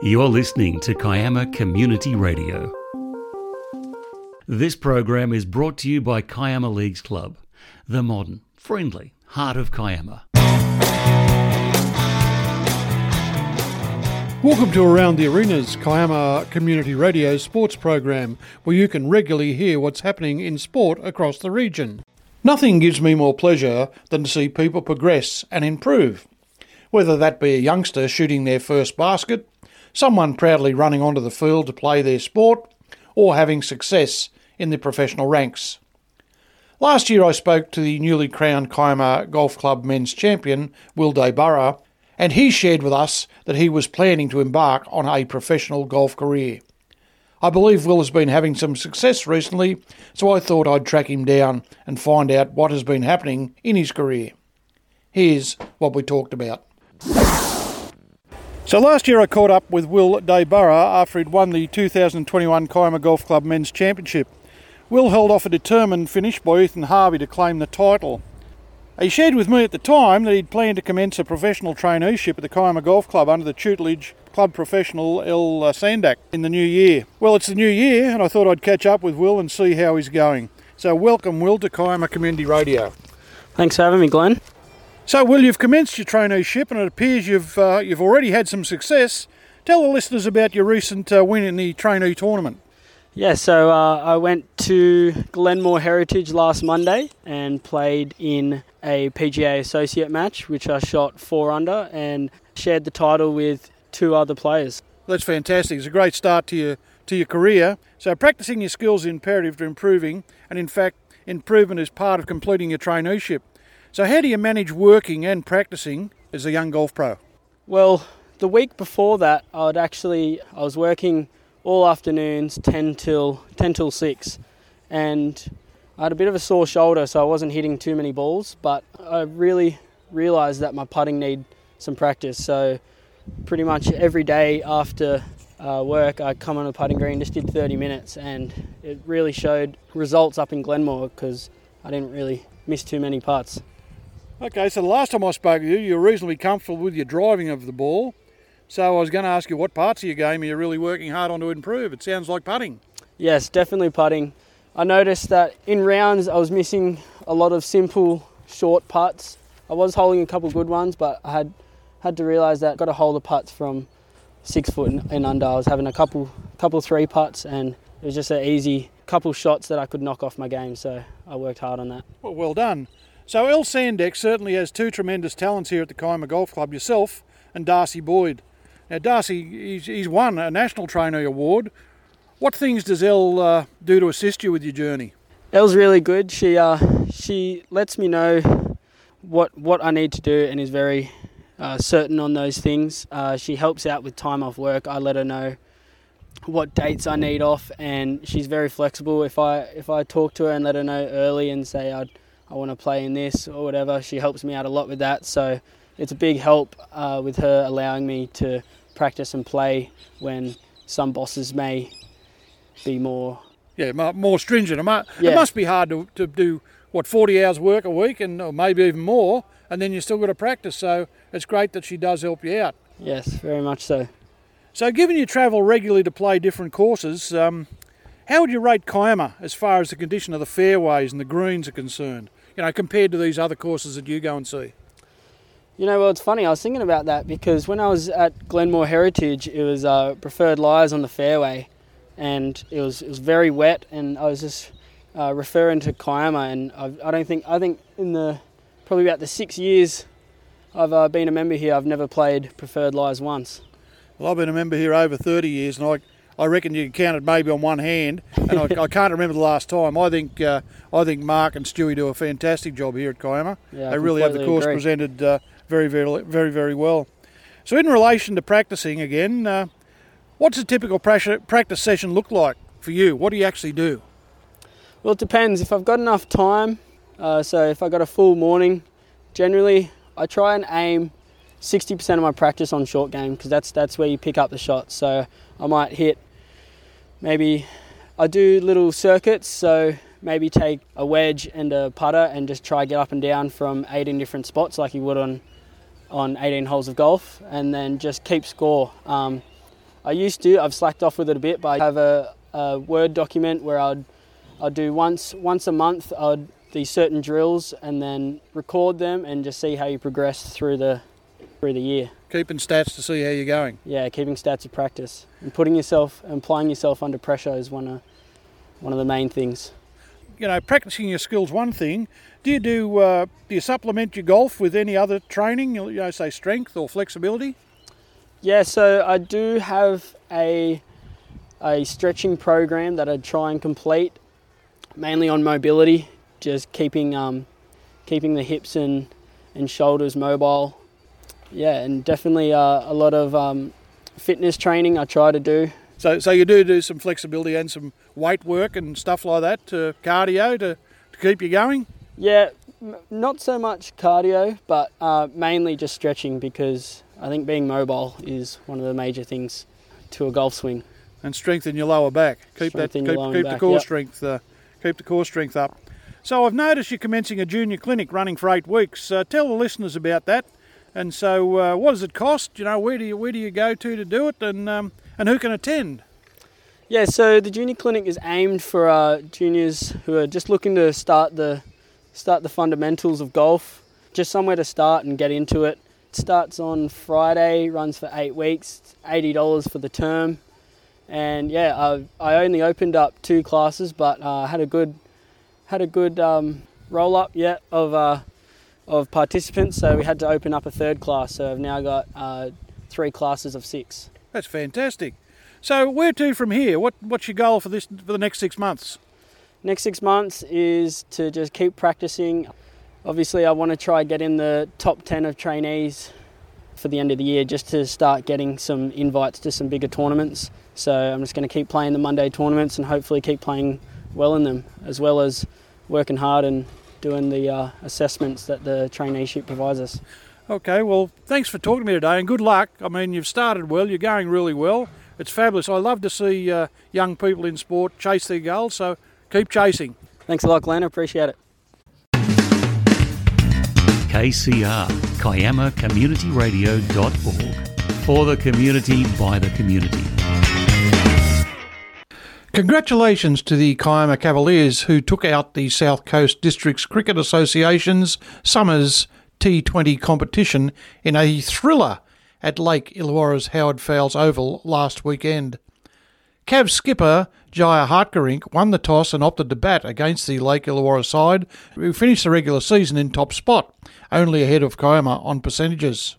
You're listening to Kiama Community Radio. This program is brought to you by Kiama Leagues Club, the modern, friendly heart of Kiama. Welcome to Around the Arenas, Kiama Community Radio sports program, where you can regularly hear what's happening in sport across the region. Nothing gives me more pleasure than to see people progress and improve, whether that be a youngster shooting their first basket, someone proudly running onto the field to play their sport, or having success in the professional ranks. Last year I spoke to the newly crowned Kiama Golf Club men's champion, Will Dayburra, and he shared with us that he was planning to embark on a professional golf career. I believe Will has been having some success recently, so I thought I'd track him down and find out what has been happening in his career. Here's what we talked about. So last year I caught up with Will Dayburra after he'd won the 2021 Kiama Golf Club Men's Championship. Will held off a determined finish by Ethan Harvey to claim the title. He shared with me at the time that he'd planned to commence a professional traineeship at the Kiama Golf Club under the tutelage club professional El uh, Sandak in the new year. Well, it's the new year, and I thought I'd catch up with Will and see how he's going. So, welcome, Will, to Kiama Community Radio. Thanks for having me, Glenn. So, Will, you've commenced your traineeship, and it appears you've uh, you've already had some success. Tell the listeners about your recent uh, win in the trainee tournament. Yeah, so uh, I went to Glenmore Heritage last Monday and played in a PGA Associate match, which I shot four under, and shared the title with two other players. That's fantastic. It's a great start to your to your career. So, practicing your skills is imperative to improving, and in fact, improvement is part of completing your traineeship. So, how do you manage working and practicing as a young golf pro? Well, the week before that, I'd actually I was working all afternoons, ten till ten till six, and I had a bit of a sore shoulder, so I wasn't hitting too many balls. But I really realised that my putting need some practice. So, pretty much every day after uh, work, I come on the putting green, just did 30 minutes, and it really showed results up in Glenmore because I didn't really miss too many putts. Okay, so the last time I spoke to you, you were reasonably comfortable with your driving of the ball. So I was going to ask you what parts of your game are you really working hard on to improve? It sounds like putting. Yes, definitely putting. I noticed that in rounds I was missing a lot of simple, short putts. I was holding a couple good ones, but I had had to realise that I've got to hold the putts from six foot and under. I was having a couple, couple three putts, and it was just an easy couple shots that I could knock off my game. So I worked hard on that. Well, well done. So El Sandak certainly has two tremendous talents here at the Kiama Golf Club, yourself and Darcy Boyd. Now, Darcy, he's, he's won a National Trainer Award. What things does El uh, do to assist you with your journey? Elle's really good. She uh, she lets me know what what I need to do and is very uh, certain on those things. Uh, she helps out with time off work. I let her know what dates I need off, and she's very flexible. If I if I talk to her and let her know early and say I'd I want to play in this or whatever. She helps me out a lot with that. So it's a big help uh, with her allowing me to practice and play when some bosses may be more. Yeah, more stringent. It must, yeah. it must be hard to, to do, what, 40 hours work a week and or maybe even more, and then you still got to practice. So it's great that she does help you out. Yes, very much so. So, given you travel regularly to play different courses, um, how would you rate Kiama as far as the condition of the fairways and the greens are concerned? You know, compared to these other courses that you go and see? You know, well, it's funny. I was thinking about that because when I was at Glenmore Heritage, it was uh, preferred lies on the fairway, and it was it was very wet, and I was just uh, referring to Kiama, and I've, I, do not think I think in the probably about the six years I've uh, been a member here, I've never played preferred lies once. Well, I've been a member here over 30 years, and I I reckon you can count it maybe on one hand, and I, I can't remember the last time. I think uh, I think Mark and Stewie do a fantastic job here at Kiama. Yeah, they really have the course agree. presented uh, very, very, very, very well. So, in relation to practicing again, uh, what's a typical practice session look like for you? What do you actually do? Well, it depends. If I've got enough time, uh, so if I've got a full morning, generally I try and aim 60% of my practice on short game because that's that's where you pick up the shots. So I might hit maybe I do little circuits, so maybe take a wedge and a putter and just try get up and down from 18 different spots like you would on on 18 holes of golf, and then just keep score. Um, I used to. I've slacked off with it a bit, but I have a, a Word document where I'd I'd do once once a month. I'd these certain drills and then record them and just see how you progress through the through the year. Keeping stats to see how you're going. Yeah, keeping stats of practice and putting yourself and applying yourself under pressure is one of one of the main things. You know, practicing your skills one thing. Do you do uh, do you supplement your golf with any other training? You know, say strength or flexibility. Yeah, so I do have a a stretching program that I try and complete, mainly on mobility, just keeping um, keeping the hips and and shoulders mobile. Yeah, and definitely uh, a lot of um, fitness training I try to do. So, so you do do some flexibility and some weight work and stuff like that, to cardio to, to keep you going. Yeah, m- not so much cardio, but uh, mainly just stretching because I think being mobile is one of the major things to a golf swing. And strengthen your lower back. Keep Strengthen that. Keep, keep the core yep. strength. Uh, keep the core strength up. So I've noticed you're commencing a junior clinic running for eight weeks. Uh, tell the listeners about that. And so, uh, what does it cost? You know, where do you where do you go to to do it, and um, and who can attend? Yeah, so the junior clinic is aimed for uh, juniors who are just looking to start the start the fundamentals of golf, just somewhere to start and get into it. It starts on Friday, runs for eight weeks, eighty dollars for the term, and yeah, I, I only opened up two classes, but uh, had a good had a good um, roll up yet of uh, of participants, so we had to open up a third class. So I've now got uh, three classes of six. That's fantastic. So where to from here? What what's your goal for this for the next six months? Next six months is to just keep practicing. Obviously, I want to try get in the top 10 of trainees for the end of the year just to start getting some invites to some bigger tournaments. So I'm just going to keep playing the Monday tournaments and hopefully keep playing well in them, as well as working hard and doing the uh, assessments that the traineeship provides us. Okay, well, thanks for talking to me today, and good luck. I mean, you've started well. You're going really well. It's fabulous. I love to see uh, young people in sport chase their goals. So keep chasing. Thanks a lot, Glenn. I appreciate it. KCR, Kiama Community Radio.org. For the community, by the community. Congratulations to the Kiama Cavaliers who took out the South Coast Districts Cricket Association's Summers T20 competition in a thriller at Lake Illawarra's Howard Fowles Oval last weekend. Cavs skipper Jaya Hartgerink won the toss and opted to bat against the Lake Illawarra side, who finished the regular season in top spot, only ahead of Kiama on percentages.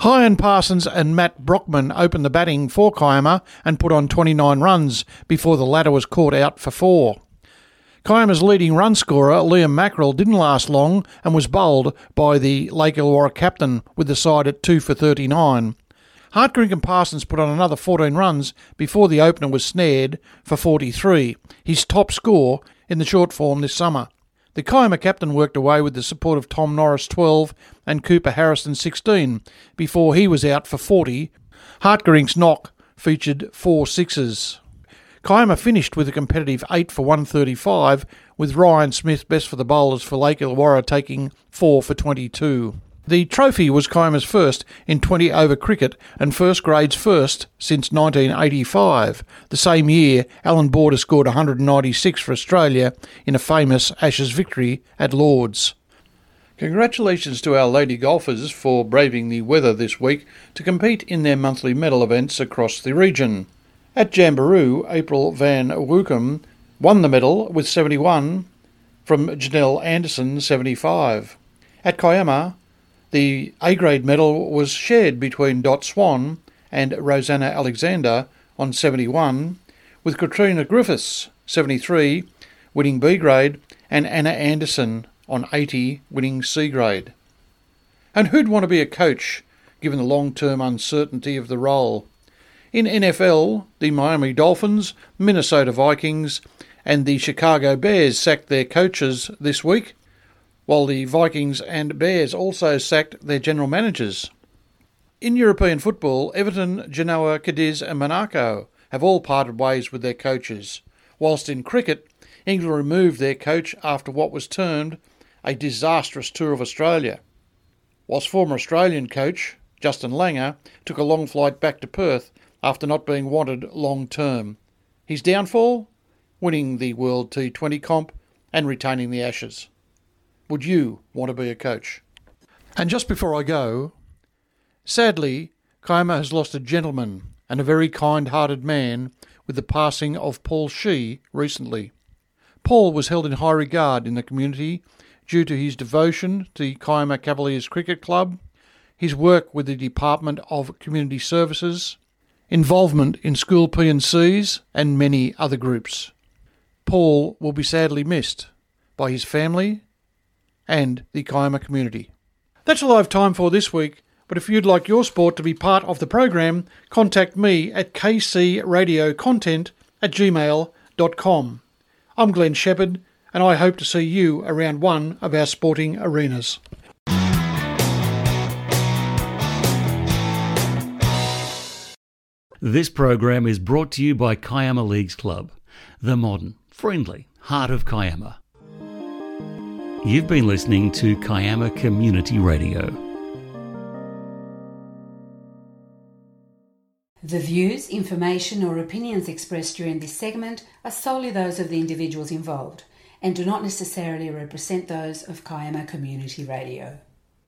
Hyan Parsons and Matt Brockman opened the batting for Kiama and put on 29 runs before the latter was caught out for four. Kiama's leading run scorer, Liam Mackerel, didn't last long and was bowled by the Lake Illawarra captain with the side at 2 for 39. Hartgerink and Parsons put on another 14 runs before the opener was snared for 43, his top score in the short form this summer. The Kiama captain worked away with the support of Tom Norris 12 and Cooper Harrison 16 before he was out for 40. Hartgerink's knock featured four sixes. Kiama finished with a competitive 8 for 135, with Ryan Smith best for the bowlers for Lake Illawarra taking 4 for 22. The trophy was Kiama's first in 20 over cricket and first grade's first since 1985. The same year, Allan Border scored 196 for Australia in a famous Ashes victory at Lords. Congratulations to our lady golfers for braving the weather this week to compete in their monthly medal events across the region. At Jamberoo, April Van Woekom won the medal with 71 from Janelle Anderson 75. At Kiama, the A grade medal was shared between Dot Swan and Rosanna Alexander on 71, with Katrina Griffiths 73 winning B grade and Anna Anderson on 80 winning C grade. And who'd want to be a coach given the long term uncertainty of the role? In NFL, the Miami Dolphins, Minnesota Vikings, and the Chicago Bears sacked their coaches this week, while the Vikings and Bears also sacked their general managers. In European football, Everton, Genoa, Cadiz, and Monaco have all parted ways with their coaches, whilst in cricket, England removed their coach after what was termed a disastrous tour of Australia. Whilst former Australian coach Justin Langer took a long flight back to Perth after not being wanted long term. His downfall? Winning the World T20 comp and retaining the Ashes. Would you want to be a coach? And just before I go, sadly, Kiama has lost a gentleman and a very kind hearted man with the passing of Paul Shee recently. Paul was held in high regard in the community due to his devotion to the Kiama Cavaliers Cricket Club, his work with the Department of Community Services, involvement in school P&Cs and many other groups. Paul will be sadly missed by his family and the Kiama community. That's all I have time for this week, but if you'd like your sport to be part of the program, contact me at kcradiocontent at gmail.com. I'm Glenn Shepherd, and I hope to see you around one of our sporting arenas. This program is brought to you by Kiama Leagues Club, the modern, friendly heart of Kiama. You've been listening to Kiama Community Radio. The views, information, or opinions expressed during this segment are solely those of the individuals involved and do not necessarily represent those of Kiama Community Radio.